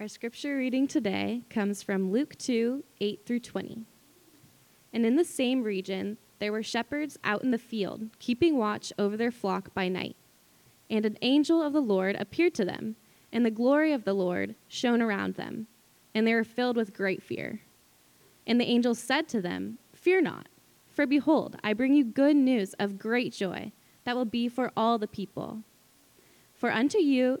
Our scripture reading today comes from Luke 2 8 through 20. And in the same region, there were shepherds out in the field, keeping watch over their flock by night. And an angel of the Lord appeared to them, and the glory of the Lord shone around them, and they were filled with great fear. And the angel said to them, Fear not, for behold, I bring you good news of great joy that will be for all the people. For unto you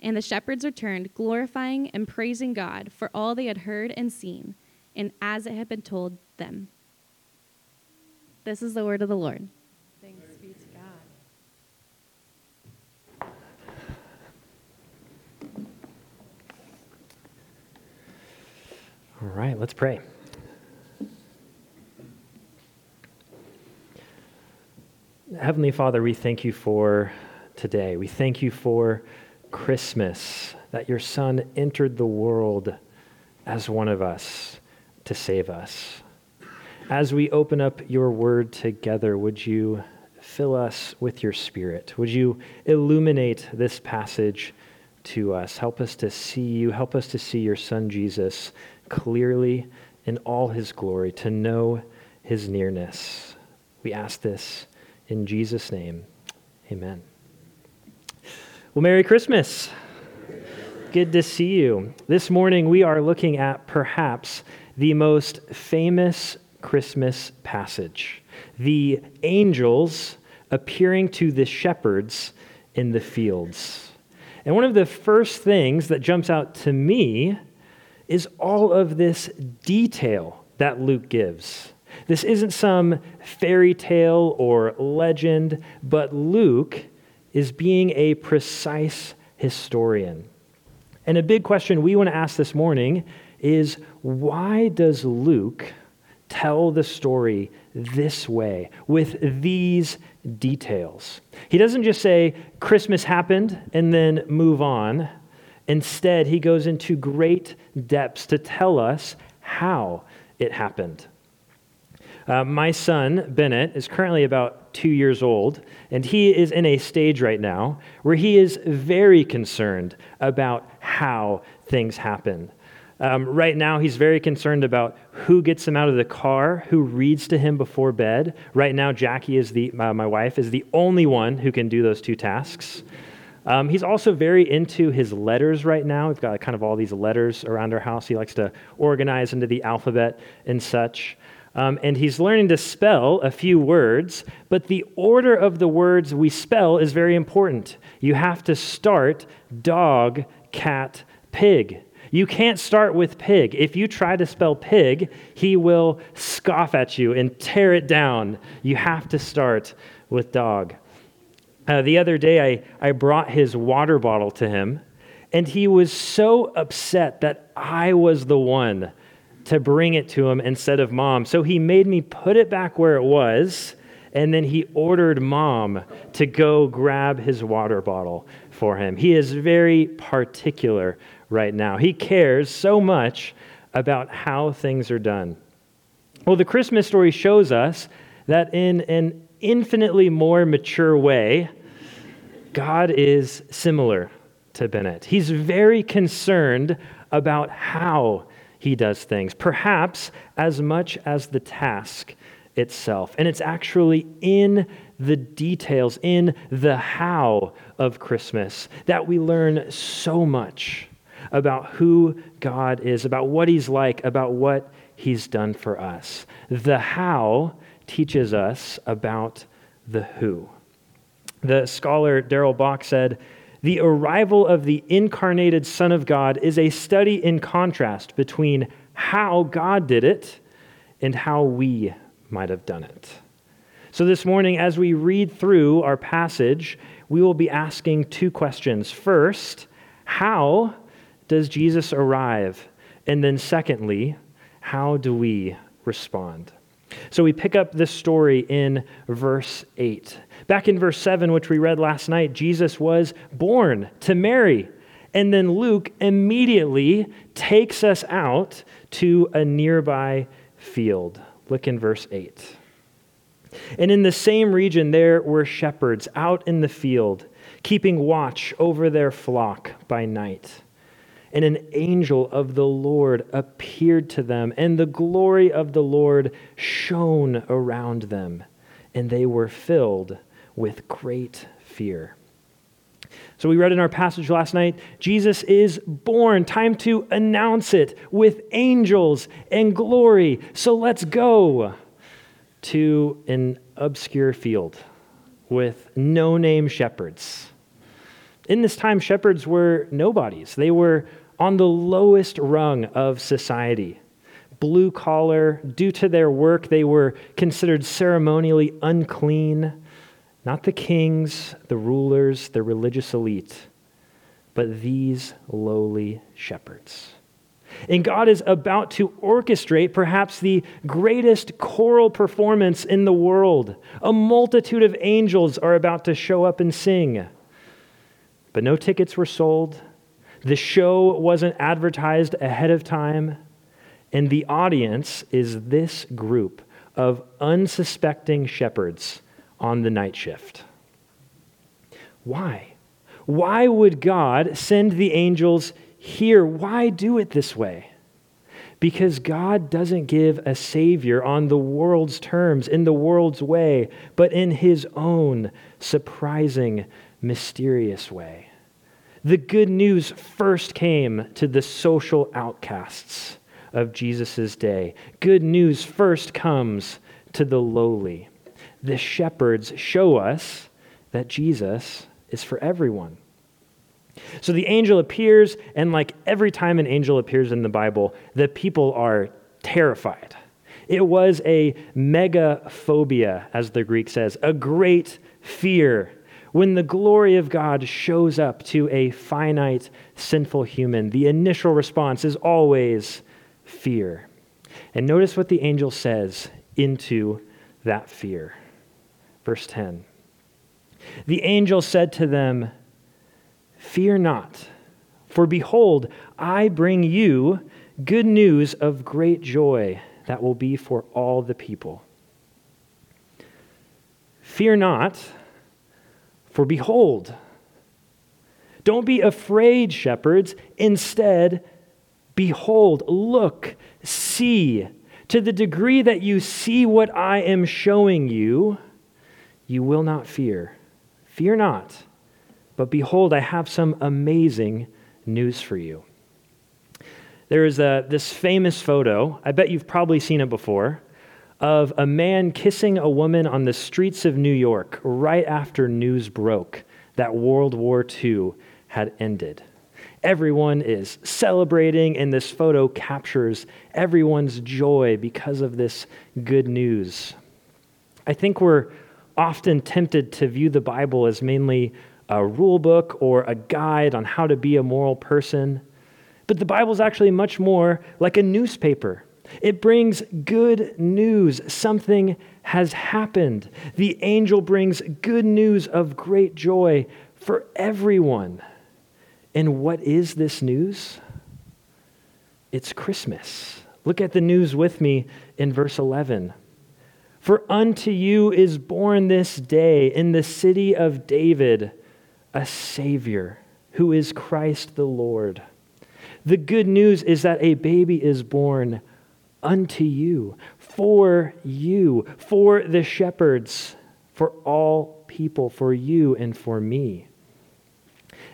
And the shepherds returned, glorifying and praising God for all they had heard and seen, and as it had been told them. This is the word of the Lord. Thanks be to God. All right, let's pray. Heavenly Father, we thank you for today. We thank you for Christmas, that your Son entered the world as one of us to save us. As we open up your word together, would you fill us with your spirit? Would you illuminate this passage to us? Help us to see you. Help us to see your Son Jesus clearly in all his glory, to know his nearness. We ask this in Jesus' name. Amen. Well, Merry Christmas. Good to see you. This morning, we are looking at perhaps the most famous Christmas passage the angels appearing to the shepherds in the fields. And one of the first things that jumps out to me is all of this detail that Luke gives. This isn't some fairy tale or legend, but Luke is being a precise historian. And a big question we want to ask this morning is why does Luke tell the story this way, with these details? He doesn't just say Christmas happened and then move on. Instead, he goes into great depths to tell us how it happened. Uh, my son, Bennett, is currently about two years old, and he is in a stage right now where he is very concerned about how things happen. Um, right now, he's very concerned about who gets him out of the car, who reads to him before bed. Right now, Jackie is the uh, my wife is the only one who can do those two tasks. Um, he's also very into his letters right now. We've got kind of all these letters around our house. He likes to organize into the alphabet and such. Um, and he's learning to spell a few words, but the order of the words we spell is very important. You have to start dog, cat, pig. You can't start with pig. If you try to spell pig, he will scoff at you and tear it down. You have to start with dog. Uh, the other day, I, I brought his water bottle to him, and he was so upset that I was the one to bring it to him instead of mom. So he made me put it back where it was, and then he ordered mom to go grab his water bottle for him. He is very particular right now. He cares so much about how things are done. Well, the Christmas story shows us that in an infinitely more mature way, God is similar to Bennett. He's very concerned about how he does things, perhaps as much as the task itself. And it's actually in the details, in the how of Christmas, that we learn so much about who God is, about what He's like, about what He's done for us. The how teaches us about the who. The scholar Darrell Bock said, The arrival of the incarnated Son of God is a study in contrast between how God did it and how we might have done it. So, this morning, as we read through our passage, we will be asking two questions. First, how does Jesus arrive? And then, secondly, how do we respond? So we pick up this story in verse 8. Back in verse 7, which we read last night, Jesus was born to Mary. And then Luke immediately takes us out to a nearby field. Look in verse 8. And in the same region, there were shepherds out in the field, keeping watch over their flock by night. And an angel of the Lord appeared to them, and the glory of the Lord shone around them, and they were filled with great fear. So, we read in our passage last night Jesus is born. Time to announce it with angels and glory. So, let's go to an obscure field with no name shepherds. In this time, shepherds were nobodies. They were on the lowest rung of society. Blue collar, due to their work, they were considered ceremonially unclean. Not the kings, the rulers, the religious elite, but these lowly shepherds. And God is about to orchestrate perhaps the greatest choral performance in the world. A multitude of angels are about to show up and sing. But no tickets were sold. The show wasn't advertised ahead of time. And the audience is this group of unsuspecting shepherds on the night shift. Why? Why would God send the angels here, why do it this way? Because God doesn't give a Savior on the world's terms, in the world's way, but in His own surprising, mysterious way. The good news first came to the social outcasts of Jesus' day. Good news first comes to the lowly. The shepherds show us that Jesus is for everyone. So the angel appears, and like every time an angel appears in the Bible, the people are terrified. It was a megaphobia, as the Greek says, a great fear. When the glory of God shows up to a finite, sinful human, the initial response is always fear. And notice what the angel says into that fear. Verse 10 The angel said to them, Fear not, for behold, I bring you good news of great joy that will be for all the people. Fear not, for behold, don't be afraid, shepherds. Instead, behold, look, see. To the degree that you see what I am showing you, you will not fear. Fear not. But behold, I have some amazing news for you. There is a, this famous photo, I bet you've probably seen it before, of a man kissing a woman on the streets of New York right after news broke that World War II had ended. Everyone is celebrating, and this photo captures everyone's joy because of this good news. I think we're often tempted to view the Bible as mainly a rule book or a guide on how to be a moral person. But the Bible is actually much more like a newspaper. It brings good news. Something has happened. The angel brings good news of great joy for everyone. And what is this news? It's Christmas. Look at the news with me in verse 11. For unto you is born this day in the city of David a Savior who is Christ the Lord. The good news is that a baby is born unto you, for you, for the shepherds, for all people, for you and for me.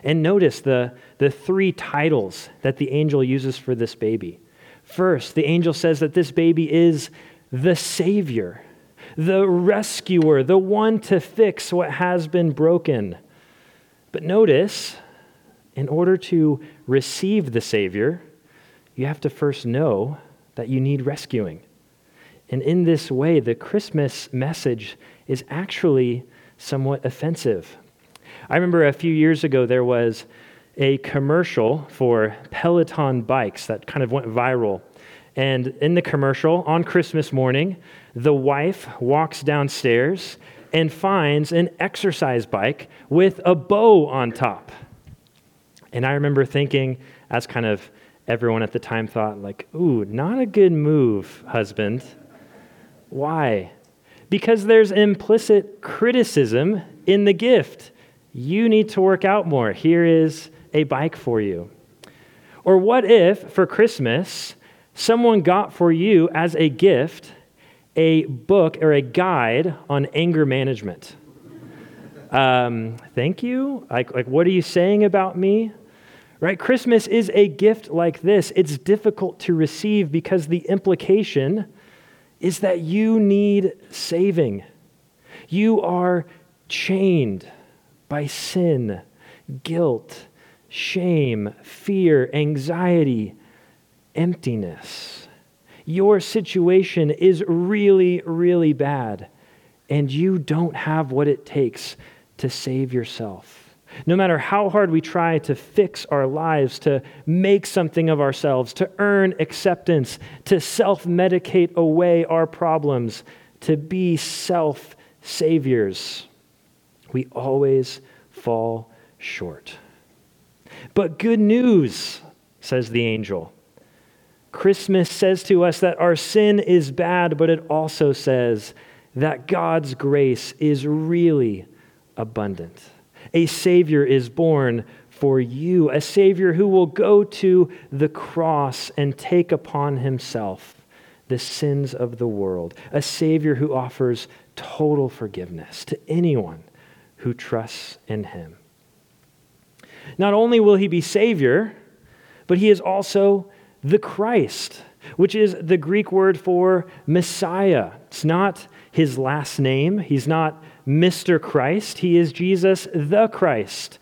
And notice the, the three titles that the angel uses for this baby. First, the angel says that this baby is the Savior, the rescuer, the one to fix what has been broken. But notice, in order to receive the Savior, you have to first know that you need rescuing. And in this way, the Christmas message is actually somewhat offensive. I remember a few years ago there was a commercial for Peloton bikes that kind of went viral. And in the commercial, on Christmas morning, the wife walks downstairs and finds an exercise bike with a bow on top. And I remember thinking, as kind of everyone at the time thought, like, ooh, not a good move, husband. Why? Because there's implicit criticism in the gift. You need to work out more. Here is a bike for you. Or what if, for Christmas, someone got for you as a gift a book or a guide on anger management? Um, thank you. Like, like, what are you saying about me? Right? Christmas is a gift like this. It's difficult to receive because the implication is that you need saving. You are chained by sin, guilt, shame, fear, anxiety, emptiness. Your situation is really, really bad, and you don't have what it takes to save yourself. No matter how hard we try to fix our lives, to make something of ourselves, to earn acceptance, to self medicate away our problems, to be self saviors, we always fall short. But good news, says the angel. Christmas says to us that our sin is bad, but it also says that God's grace is really abundant a Savior is born for you, a Savior who will go to the cross and take upon himself the sins of the world, a Savior who offers total forgiveness to anyone who trusts in him. Not only will he be Savior, but he is also the Christ, which is the Greek word for Messiah. It's not his last name, he's not Mr. Christ. He is Jesus the Christ.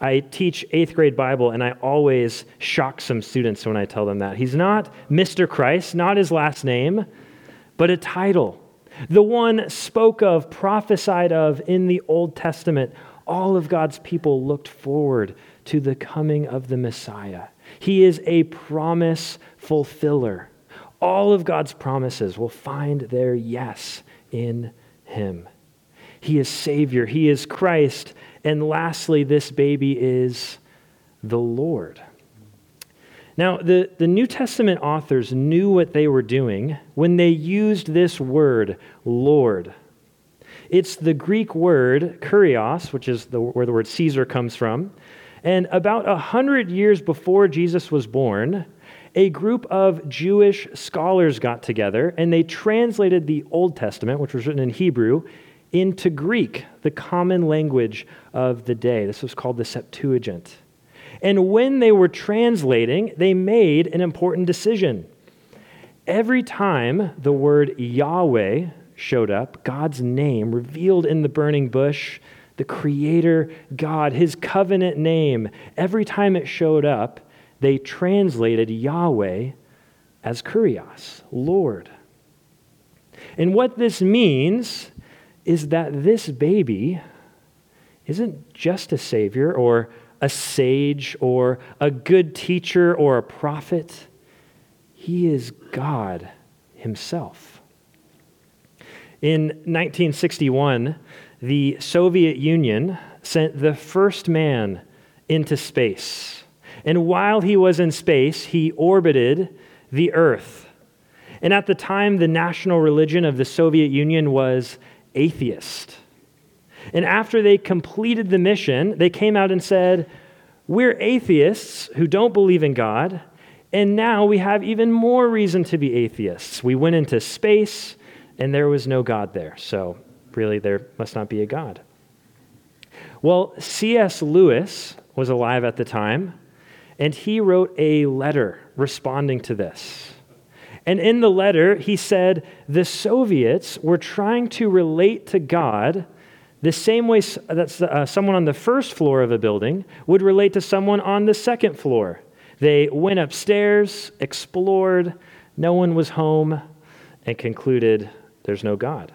I teach eighth grade Bible, and I always shock some students when I tell them that. He's not Mr. Christ, not his last name, but a title. The one spoke of, prophesied of in the Old Testament. All of God's people looked forward to the coming of the Messiah. He is a promise fulfiller. All of God's promises will find their yes in him. He is Savior, He is Christ. And lastly, this baby is the Lord. Now, the, the New Testament authors knew what they were doing when they used this word, Lord. It's the Greek word kurios, which is the, where the word Caesar comes from. And about a hundred years before Jesus was born, a group of Jewish scholars got together and they translated the Old Testament, which was written in Hebrew, into Greek, the common language of the day. This was called the Septuagint. And when they were translating, they made an important decision. Every time the word Yahweh showed up, God's name revealed in the burning bush, the Creator God, His covenant name, every time it showed up, they translated Yahweh as Kurios, Lord. And what this means is that this baby isn't just a savior or a sage or a good teacher or a prophet. He is God Himself. In 1961, the Soviet Union sent the first man into space. And while he was in space, he orbited the Earth. And at the time, the national religion of the Soviet Union was atheist. And after they completed the mission, they came out and said, We're atheists who don't believe in God, and now we have even more reason to be atheists. We went into space, and there was no God there. So, really, there must not be a God. Well, C.S. Lewis was alive at the time, and he wrote a letter responding to this. And in the letter, he said the Soviets were trying to relate to God the same way that uh, someone on the first floor of a building would relate to someone on the second floor. They went upstairs, explored, no one was home, and concluded there's no God.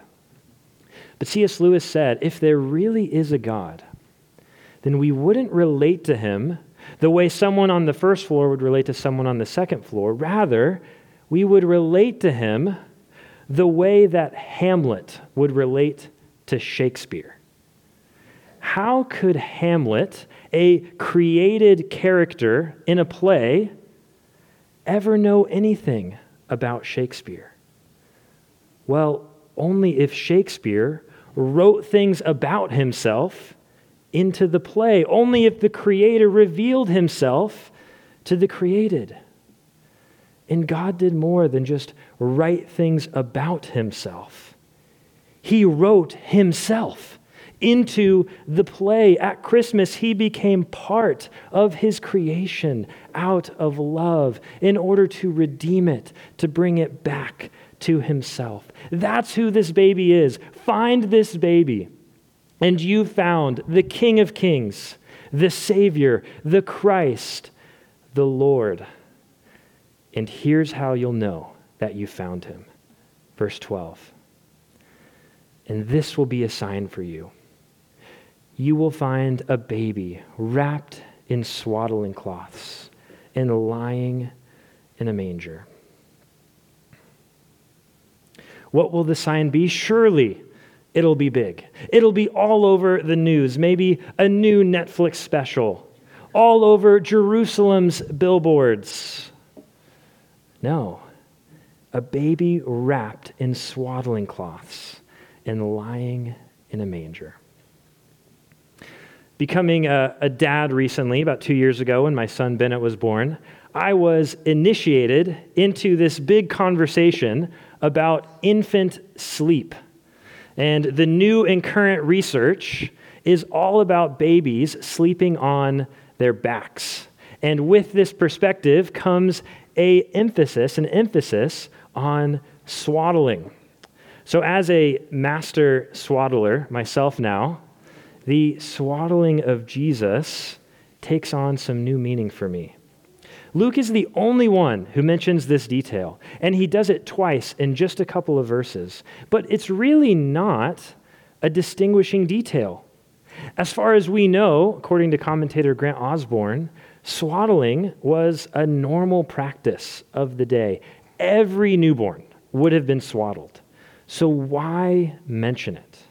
But C.S. Lewis said if there really is a God, then we wouldn't relate to him the way someone on the first floor would relate to someone on the second floor. Rather, we would relate to him the way that Hamlet would relate to Shakespeare. How could Hamlet, a created character in a play, ever know anything about Shakespeare? Well, only if Shakespeare wrote things about himself into the play, only if the creator revealed himself to the created. And God did more than just write things about himself. He wrote himself into the play. At Christmas, he became part of his creation out of love in order to redeem it, to bring it back to himself. That's who this baby is. Find this baby, and you found the King of Kings, the Savior, the Christ, the Lord. And here's how you'll know that you found him. Verse 12. And this will be a sign for you. You will find a baby wrapped in swaddling cloths and lying in a manger. What will the sign be? Surely it'll be big. It'll be all over the news, maybe a new Netflix special, all over Jerusalem's billboards. No, a baby wrapped in swaddling cloths and lying in a manger. Becoming a, a, dad recently, about two years ago, when my son Bennett was born, I was initiated into this big conversation about infant sleep. And the new and current research is all about babies sleeping on their backs. And with this perspective comes a emphasis, an emphasis on swaddling. So as a master swaddler myself now, the swaddling of Jesus takes on some new meaning for me. Luke is the only one who mentions this detail, and he does it twice in just a couple of verses. But it's really not a distinguishing detail. As far as we know, according to commentator Grant Osborne, Swaddling was a normal practice of the day. Every newborn would have been swaddled. So why mention it?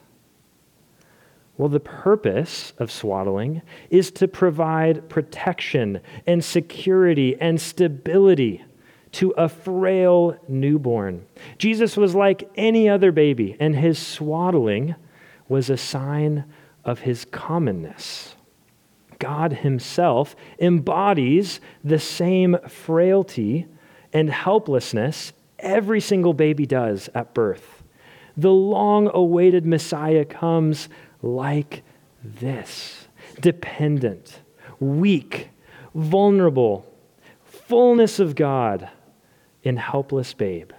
Well, the purpose of swaddling is to provide protection and security and stability to a frail newborn. Jesus was like any other baby, and his swaddling was a sign of his commonness. God Himself embodies the same frailty and helplessness every single baby does at birth. The long awaited Messiah comes like this dependent, weak, vulnerable, fullness of God in helpless babe.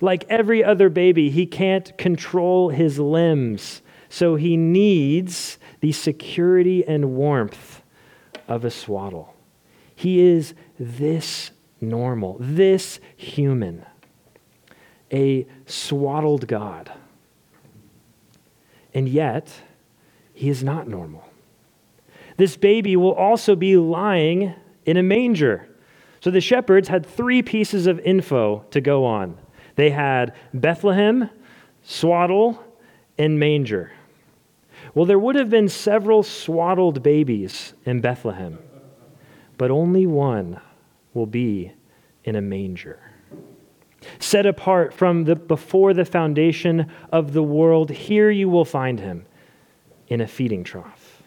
Like every other baby, he can't control his limbs, so he needs the security and warmth of a swaddle. He is this normal, this human, a swaddled God. And yet, he is not normal. This baby will also be lying in a manger. So the shepherds had three pieces of info to go on they had Bethlehem, swaddle, and manger. Well, there would have been several swaddled babies in Bethlehem, but only one will be in a manger. Set apart from the before the foundation of the world, here you will find him in a feeding trough.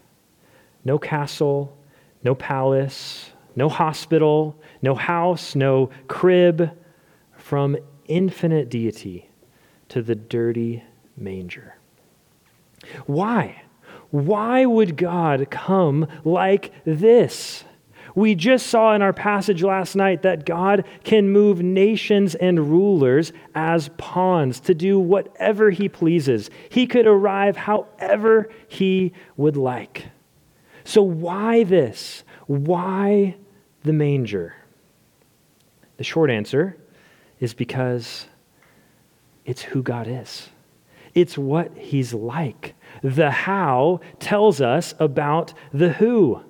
No castle, no palace, no hospital, no house, no crib, from infinite deity to the dirty manger. Why? Why would God come like this? We just saw in our passage last night that God can move nations and rulers as pawns to do whatever he pleases. He could arrive however he would like. So, why this? Why the manger? The short answer is because it's who God is. It's what he's like. The how tells us about the who.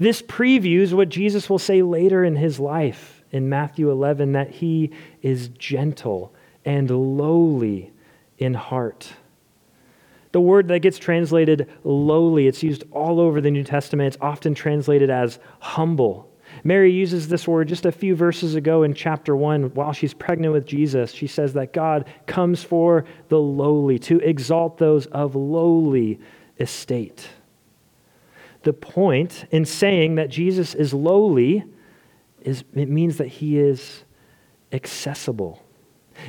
This previews what Jesus will say later in his life in Matthew 11 that he is gentle and lowly in heart. The word that gets translated lowly, it's used all over the New Testament. It's often translated as humble. Mary uses this word just a few verses ago in chapter 1 while she's pregnant with Jesus. She says that God comes for the lowly, to exalt those of lowly estate. The point in saying that Jesus is lowly is it means that he is accessible.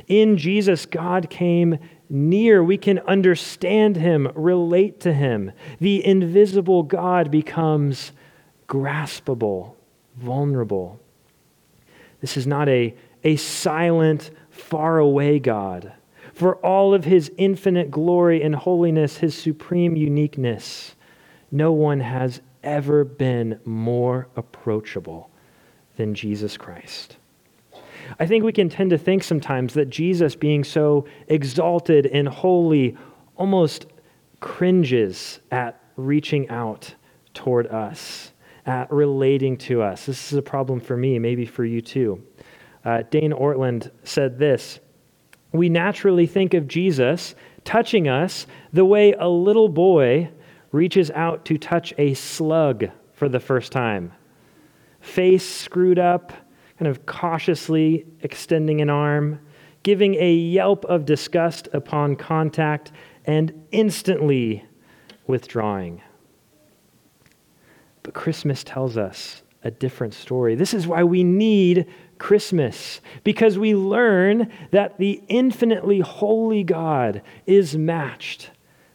In Jesus, God came near. We can understand him, relate to him. The invisible God becomes graspable, vulnerable. This is not a, a silent, far away God. For all of his infinite glory and holiness, his supreme uniqueness, no one has ever been more approachable than Jesus Christ. I think we can tend to think sometimes that Jesus, being so exalted and holy, almost cringes at reaching out toward us, at relating to us. This is a problem for me, maybe for you too. Uh, Dane Ortlund said this We naturally think of Jesus touching us the way a little boy reaches out to touch a slug for the first time. Face screwed up, kind of cautiously extending an arm, giving a yelp of disgust upon contact, and instantly withdrawing. But Christmas tells us a different story. This is why we need Christmas, because we learn that the infinitely holy God is matched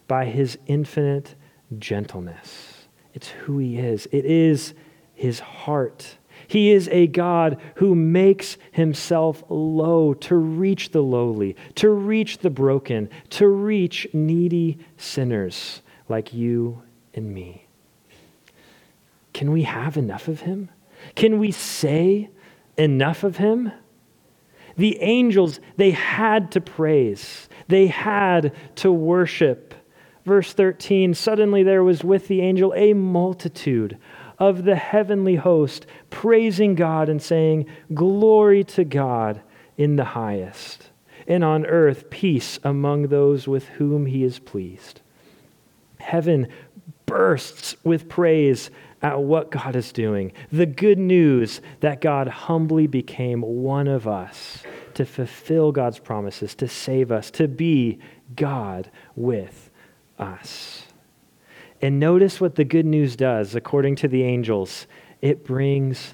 by his infinite gentleness. It's who he is, it is his heart. He is a God who makes himself low to reach the lowly, to reach the broken, to reach needy sinners like you and me. Can we have enough of him? Can we say enough of him? The angels, they had to praise, they had to worship. Verse 13 Suddenly there was with the angel a multitude of the heavenly host, praising God and saying, Glory to God in the highest, and on earth peace among those with whom he is pleased. Heaven bursts with praise at what God is doing. The good news that God humbly became one of us to fulfill God's promises, to save us, to be God with us. And notice what the good news does, according to the angels it brings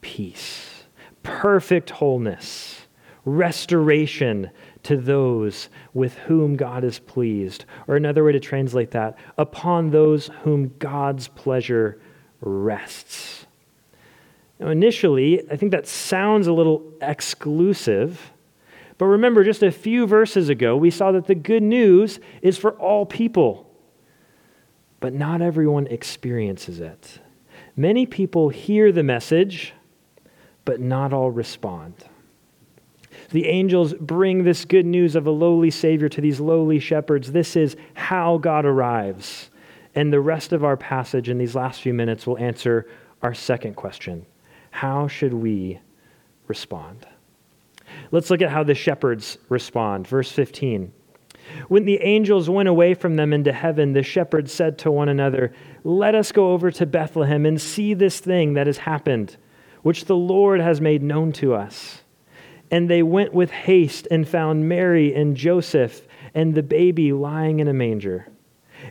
peace, perfect wholeness, restoration to those with whom God is pleased. Or another way to translate that, upon those whom God's pleasure rests. Now, initially, I think that sounds a little exclusive but remember, just a few verses ago, we saw that the good news is for all people. But not everyone experiences it. Many people hear the message, but not all respond. The angels bring this good news of a lowly Savior to these lowly shepherds. This is how God arrives. And the rest of our passage in these last few minutes will answer our second question How should we respond? Let's look at how the shepherds respond. Verse 15. When the angels went away from them into heaven, the shepherds said to one another, Let us go over to Bethlehem and see this thing that has happened, which the Lord has made known to us. And they went with haste and found Mary and Joseph and the baby lying in a manger.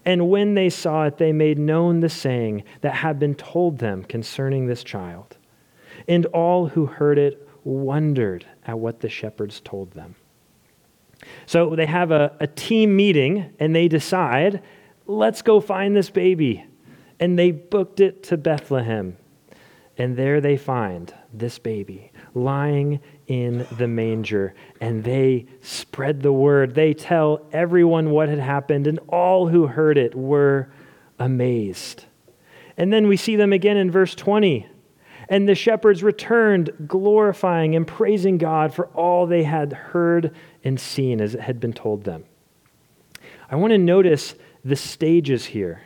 And when they saw it, they made known the saying that had been told them concerning this child. And all who heard it wondered at what the shepherds told them. So they have a, a team meeting and they decide let's go find this baby. And they booked it to Bethlehem. And there they find this baby lying in the manger. And they spread the word. They tell everyone what had happened, and all who heard it were amazed. And then we see them again in verse 20. And the shepherds returned, glorifying and praising God for all they had heard and seen as it had been told them. I want to notice the stages here.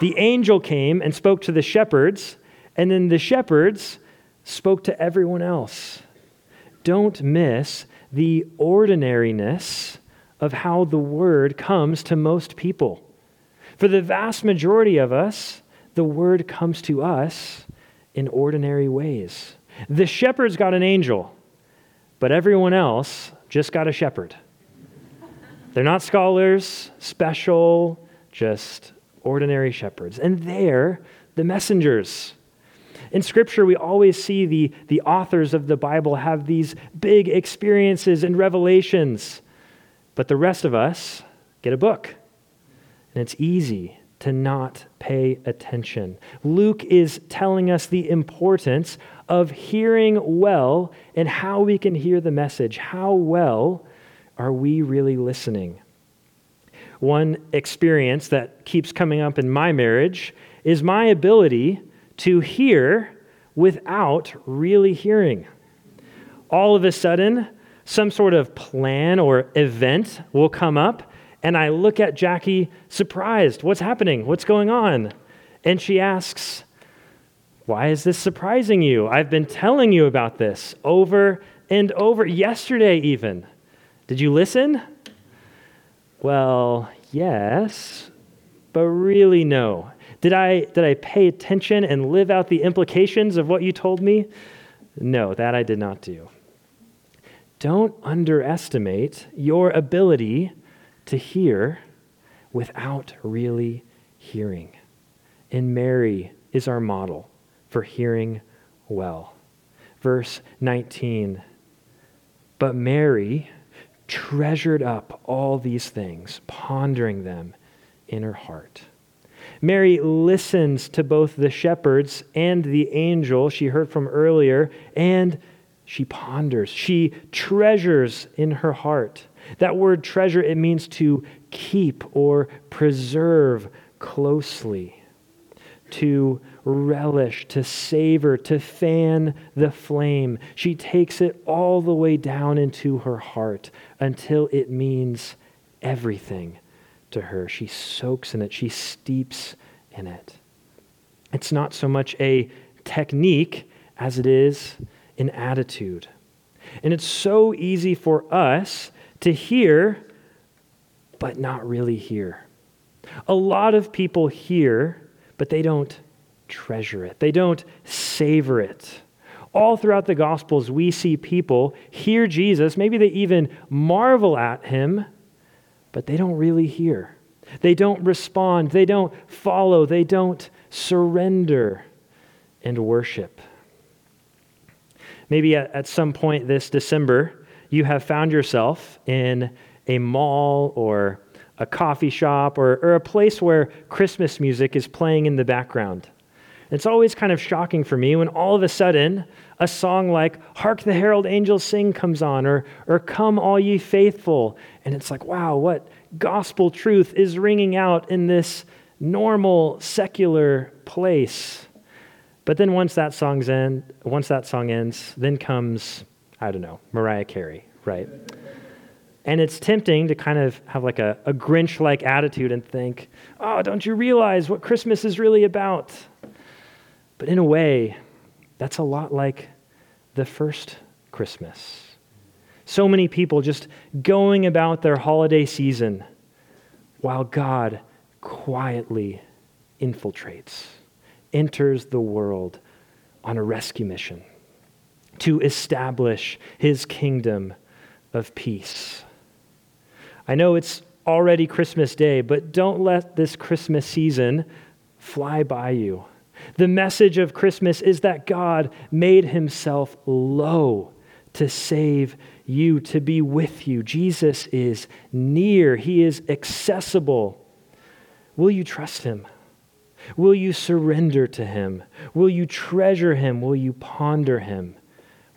The angel came and spoke to the shepherds, and then the shepherds spoke to everyone else. Don't miss the ordinariness of how the word comes to most people. For the vast majority of us, the word comes to us in ordinary ways. The shepherds got an angel, but everyone else just got a shepherd. They're not scholars, special, just ordinary shepherds. And they're the messengers. In Scripture, we always see the, the authors of the Bible have these big experiences and revelations, but the rest of us get a book. And it's easy to not pay attention. Luke is telling us the importance of hearing well and how we can hear the message. How well are we really listening? One experience that keeps coming up in my marriage is my ability to hear without really hearing. All of a sudden, some sort of plan or event will come up, and I look at Jackie surprised. What's happening? What's going on? And she asks, Why is this surprising you? I've been telling you about this over and over, yesterday even. Did you listen? Well, yes, but really, no. Did I, did I pay attention and live out the implications of what you told me? No, that I did not do. Don't underestimate your ability to hear without really hearing. And Mary is our model for hearing well. Verse 19 But Mary treasured up all these things, pondering them in her heart. Mary listens to both the shepherds and the angel she heard from earlier, and she ponders. She treasures in her heart. That word treasure, it means to keep or preserve closely, to relish, to savor, to fan the flame. She takes it all the way down into her heart until it means everything to her. She soaks in it, she steeps in it. It's not so much a technique as it is an attitude. And it's so easy for us to hear, but not really hear. A lot of people hear, but they don't treasure it, they don't savor it. All throughout the Gospels, we see people hear Jesus. Maybe they even marvel at him, but they don't really hear. They don't respond. They don't follow. They don't surrender and worship. Maybe at, at some point this December, you have found yourself in a mall or a coffee shop or, or a place where Christmas music is playing in the background. It's always kind of shocking for me when all of a sudden a song like Hark the Herald Angels Sing comes on or, or Come All Ye Faithful. And it's like, wow, what gospel truth is ringing out in this normal, secular place. But then once that song's end, once that song ends, then comes, I don't know, Mariah Carey, right? And it's tempting to kind of have like a, a Grinch like attitude and think, oh, don't you realize what Christmas is really about? But in a way, that's a lot like the first Christmas. So many people just going about their holiday season while God quietly infiltrates, enters the world on a rescue mission to establish his kingdom of peace. I know it's already Christmas Day, but don't let this Christmas season fly by you. The message of Christmas is that God made himself low to save you, to be with you. Jesus is near, he is accessible. Will you trust him? Will you surrender to him? Will you treasure him? Will you ponder him?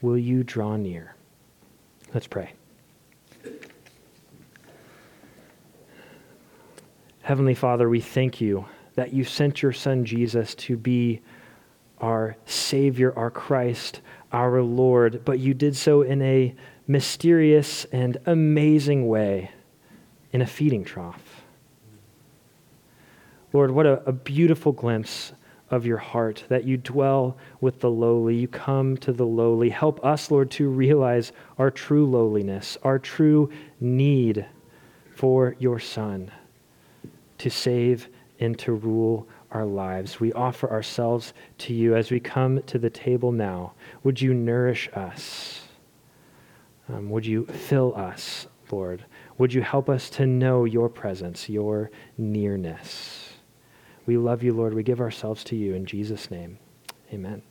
Will you draw near? Let's pray. Heavenly Father, we thank you that you sent your Son Jesus to be our Savior, our Christ, our Lord, but you did so in a mysterious and amazing way in a feeding trough. Lord, what a, a, beautiful glimpse of your heart that you dwell with the lowly. You come to the lowly. Help us, Lord, to realize our true lowliness, our true need for your Son to save and to rule our lives. We offer ourselves to you as we come to the table now. Would you nourish us? Um, would you fill us, Lord? Would you help us to know your presence, your nearness? We love you, Lord. We give ourselves to you in Jesus' name. Amen.